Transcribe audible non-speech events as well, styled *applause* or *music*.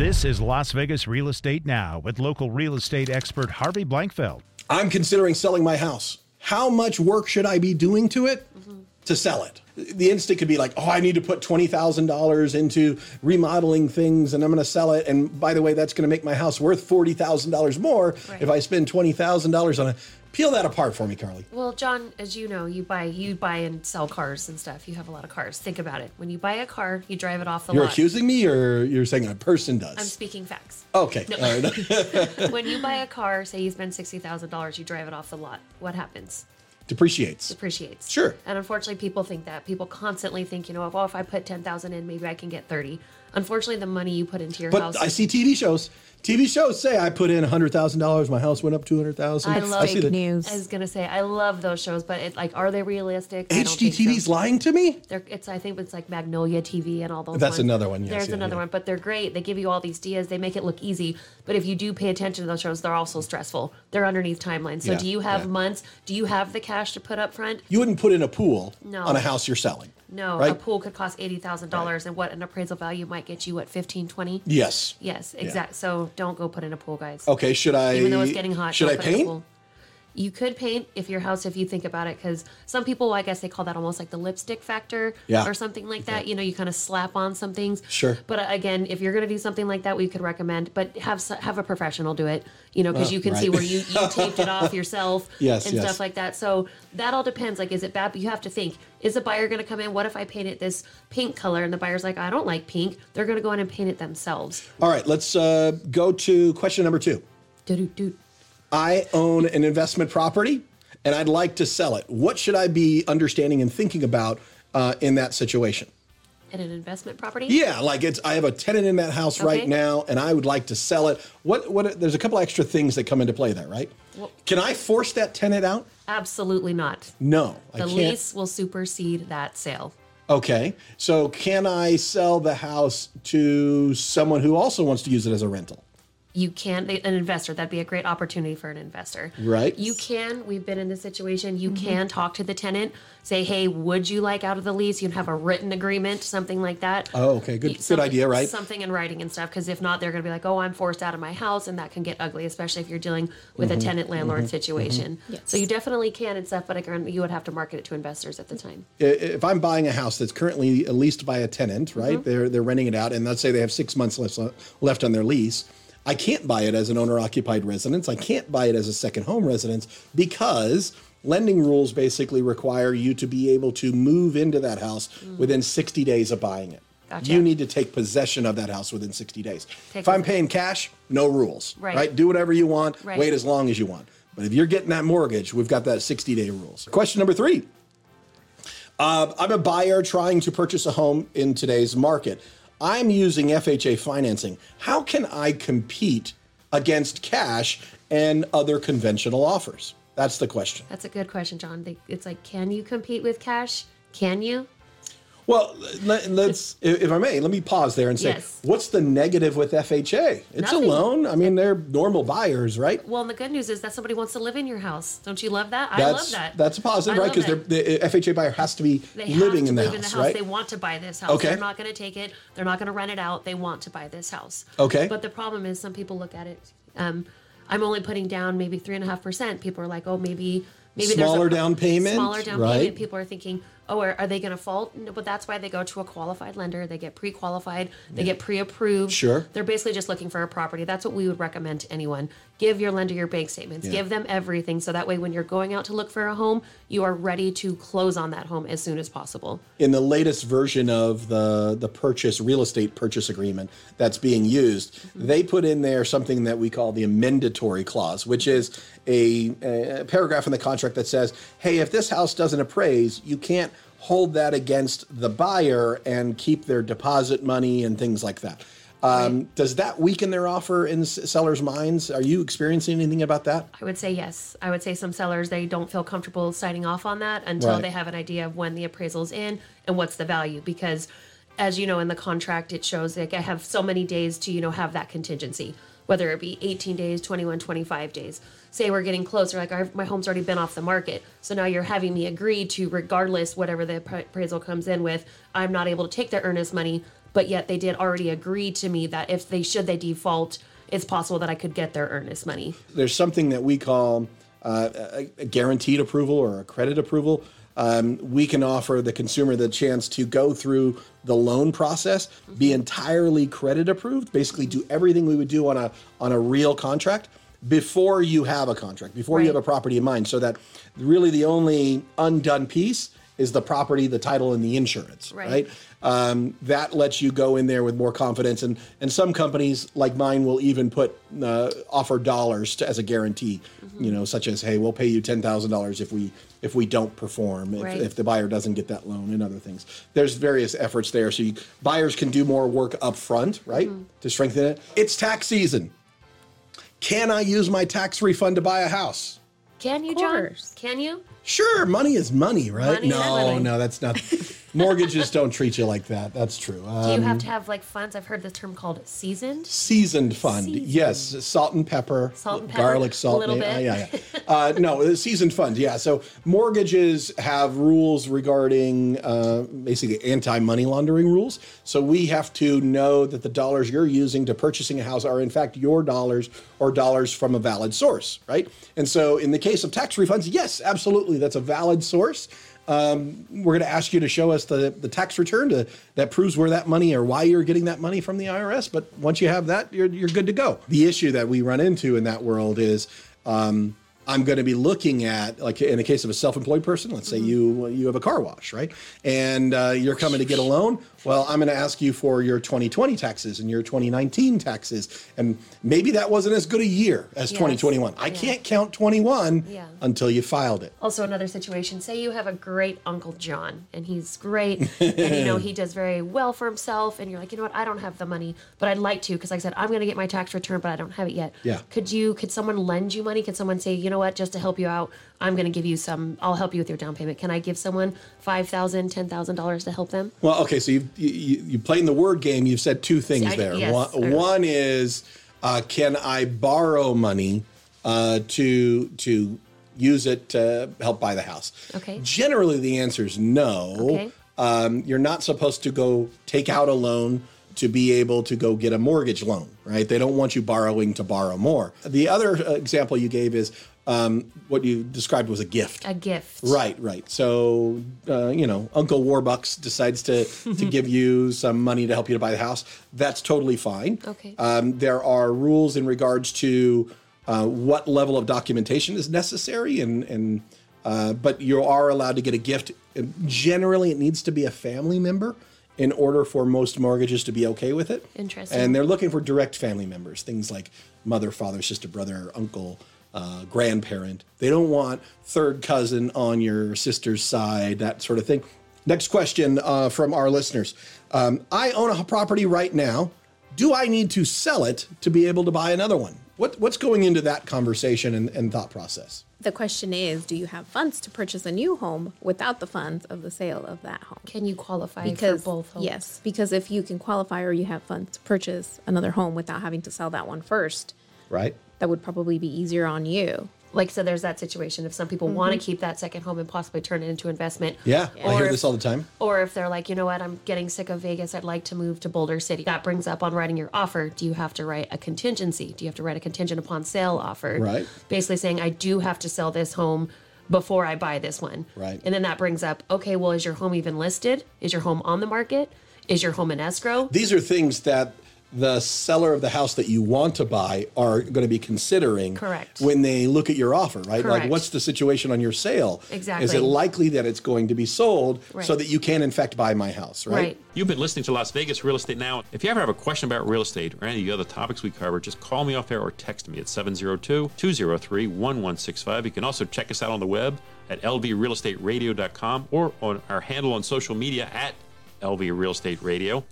This is Las Vegas Real Estate Now with local real estate expert Harvey Blankfeld. I'm considering selling my house. How much work should I be doing to it to sell it? The instinct could be like, oh, I need to put $20,000 into remodeling things and I'm going to sell it. And by the way, that's going to make my house worth $40,000 more Right. if I spend $20,000 on it. Peel that apart for me, Carly. Well, John, as you know, you buy you buy and sell cars and stuff. You have a lot of cars. Think about it. When you buy a car, you drive it off the lot. You're accusing me or you're saying a person does? I'm speaking facts. okay. Right. *laughs* *laughs* when you buy a car, say you spend sixty thousand dollars, you drive it off the lot. What happens? Depreciates. Depreciates. Sure. And unfortunately, people think that. People constantly think, you know, well, if I put ten thousand in, maybe I can get thirty. Unfortunately, the money you put into your But house. I see TV shows. TV shows say I put in $100,000, my house went up 200,000. I love see fake news. I was gonna say I love those shows, but it, like, are they realistic? I don't so. Lying to me? They're, it's I think it's like Magnolia TV and all those. That's ones. another one, yes, There's yeah, another yeah. one, but they're great. They give you all these ideas. They make it look easy, but if you do pay attention to those shows, they're also stressful. They're underneath timelines. So Yeah, do you have yeah. months? Do you have the cash to put up front? You wouldn't put in a pool No. on a house you're selling. No, Right? a pool could cost eighty thousand dollars, and what an appraisal value might get you what 15, 20? Yes. Yes, exact. So don't go put in a pool, guys. Okay, should I? Even though it's getting hot, should I paint? You could paint if your house, if you think about it, because some people, I guess they call that almost like the lipstick factor Yeah. or something like that. You know, you kind of slap on some things. Sure. But uh, again, if you're going to do something like that, we could recommend, but have have a professional do it. You know, because Oh, you can see where you, you *laughs* taped it off yourself Yes, and yes. stuff like that. So that all depends. Like, is it bad? But you have to think: Is a buyer going to come in? What if I paint it this pink color? And the buyer's like, I don't like pink. They're going to go in and paint it themselves. All right, let's uh, go to question number two. Do-do-do. I own an investment property and I'd like to sell it. What should I be understanding and thinking about uh, in that situation? In an investment property? Yeah, like it's I have a tenant in that house right now and I would like to sell it. What what there's a couple extra things that come into play there, right? Well- Can I force that tenant out? Absolutely not. No, I The lease will supersede that sale. Okay. So can I sell the house to someone who also wants to use it as a rental? You can, they- an investor, that'd be a great opportunity for an investor. Right. You can, we've been in this situation, you can talk to the tenant, say, hey, would you like out of the lease? you'd have a written agreement, something like that. Oh, okay. Good- You- good idea, right? Something in writing and stuff, because if not, they're going to be like, oh, I'm forced out of my house, and that can get ugly, especially if you're dealing with Mm-hmm. a tenant landlord situation. Yes. So you definitely can and stuff, but again, you would have to market it to investors at the time. If I'm buying a house that's currently leased by a tenant, right? Mm-hmm. They're they're renting it out, and let's say they have six months left left on their lease. I can't buy it as an owner occupied residence. I can't buy it as a second home residence because lending rules basically require you to be able to move into that house within 60 days of buying it. Mm. Gotcha. You need to take possession of that house within 60 days. Take if I'm paying cash, no rules. Right. Do whatever you want. Right. Wait as long as you want. But if you're getting that mortgage, we've got that 60 day rules. Question number three. Uh, I'm a buyer trying to purchase a home in today's market. I'm using FHA financing. How can I compete against cash and other conventional offers? That's the question. That's a good question, John. It's like, can you compete with cash? Can you? Well, let, us if I may, let me pause there and say, Yes. what's the negative with FHA? It's Nothing. a loan. I mean, they're normal buyers, right? Well, and the good news is that somebody wants to live in your house. Don't you love that? I love that. that's a positive, I right? Because the FHA buyer has to be They living to in the house, in the house. right? They want to buy this house. Okay. They're not going to take it. They're not going to rent it out. They want to buy this house. Okay. But the problem is, some people look at it. Um, I'm only putting down maybe three and a half percent. People are like, oh, maybe maybe Smaller a down payment, Smaller down right? payment. People are thinking, oh, are, are they going to fault? No, but that's why they go to a qualified lender. They get pre-qualified. They get pre-approved. Sure. They're basically just looking for a property. That's what we would recommend to anyone. Give your lender your bank statements. Yeah. Give them everything, so that way when you're going out to look for a home, you are ready to close on that home as soon as possible. in the latest version of the the purchase real estate purchase agreement that's being used, Mm-hmm. they put in there something that we call the amendatory clause, which is a, a paragraph in the contract that says, "Hey, if this house doesn't appraise, you can't hold that against the buyer and keep their deposit money and things like that." Um, Does that weaken their offer in sellers' minds? Are you experiencing anything about that? I would say yes. I would say some sellers they don't feel comfortable signing off on that until Right. they have an idea of when the appraisal's in and what's the value because as you know in the contract it shows like I have so many days to you know have that contingency whether it be 18 days 21 25 days say we're getting closer like our, my home's already been off the market so now you're having me agree to regardless whatever the appraisal comes in with i'm not able to take their earnest money but yet they did already agree to me that if they should they default, it's possible that I could get their earnest money. There's something that we call uh, a, a guaranteed approval or a credit approval. Um, we can offer the consumer the chance to go through the loan process, be entirely credit approved, basically do everything we would do on a on a real contract before you have a contract, before you have a property in mind, so that really the only undone piece is the property, the title, and the insurance, Right. right? Um, that lets you go in there with more confidence, and and some companies like mine will even put uh, offer dollars to, as a guarantee, Mm-hmm. you know, such as hey, we'll pay you ten thousand dollars if we if we don't perform, if, Right. if the buyer doesn't get that loan, and other things. There's various efforts there, so you, buyers can do more work up front, right, Mm-hmm. to strengthen it. It's tax season. Can I use my tax refund to buy a house? Can you, Of John? Can you? Sure, money is money, right? Money is no, money. no, that's not. *laughs* Mortgages don't treat you like that. That's true. Do you Um, have to have like funds? I've heard the term called seasoned. seasoned fund, Seasoned. yes, salt and pepper, Salt and pepper, garlic a salt, little bit. uh, yeah, yeah. Uh, no, seasoned fund, yeah. So mortgages have rules regarding uh, basically anti-money laundering rules. So we have to know that the dollars you're using to purchasing a house are in fact your dollars or dollars from a valid source, right? And so in the case of tax refunds, yes, absolutely, that's a valid source. Um, we're going to ask you to show us the, the tax return to, that proves where that money or why you're getting that money from the IRS. But once you have that, you're, you're good to go. The issue that we run into in that world is um, I'm going to be looking at, like in the case of a self-employed person, let's say you you have a car wash, right? And uh, you're coming to get a loan. Well, I'm going to ask you for your 2020 taxes and your 2019 taxes, and maybe that wasn't as good a year as Yes. 2021. I Yeah. can't count 21 Yeah. until you filed it. Also, another situation. Say you have a great Uncle John, and he's great, and you know *laughs* he does very well for himself, and you're like, you know what? I don't have the money, but I'd like to because, like I said, I'm going to get my tax return, but I don't have it yet. Yeah. Could you? Could someone lend you money? Could someone say, you know what? Just to help you out, I'm going to give you some. I'll help you with your down payment. Can I give someone five thousand, ten thousand dollars $10,000 to help them? Well, okay, so you've, you you you playing the word game. You've said two things I- there. yes, one, one is, uh, can I borrow money uh, to to use it to help buy the house? Okay. Generally, the answer is no. Okay. Um, you're not supposed to go take out a loan to be able to go get a mortgage loan, right? They don't want you borrowing to borrow more. The other uh, example you gave is um, what you described was a gift. A gift. Right, right. So, uh, you know, Uncle Warbucks decides to to give *laughs* you some money to help you to buy the house. That's totally fine. Okay. Um, there are rules in regards to uh, what level of documentation is necessary, and and uh, but you are allowed to get a gift. Generally, it needs to be a family member in order for most mortgages to be okay with it. Interesting. And they're looking for direct family members, things like mother, father, sister, brother, uncle, uh, grandparent. They don't want third cousin on your sister's side, that sort of thing. Next question uh, from our listeners. Um, I own a property right now. Do I need to sell it to be able to buy another one? What, what's going into that conversation and, and thought process? The question is, do you have funds to purchase a new home without the funds of the sale of that home? Can you qualify Because for both? homes? yes, because if you can qualify or you have funds to purchase another home without having to sell that one first, Right? That would probably be easier on you. like so there's that situation if some people Mm-hmm. want to keep that second home and possibly turn it into investment Yeah, I hear if- this all the time. or if they're like you know what i'm getting sick of vegas i'd like to move to boulder city that brings up on writing your offer do you have to write a contingency do you have to write a contingent upon sale offer Right. basically saying i do have to sell this home before i buy this one Right. and then that brings up okay well is your home even listed is your home on the market is your home in escrow These are things that the seller of the house that you want to buy are going to be considering Correct. when they look at your offer, right? Like, what's the situation on your sale? Exactly is it likely that it's going to be sold so that you can, in fact, buy my house, right? right You've been listening to Las Vegas Real Estate Now. If you ever have a question about real estate or any of the other topics we cover, just call me off air or text me at 702 203 1165. You can also check us out on the web at lvrealestateradio.com or on our handle on social media at LV Real Estate Radio.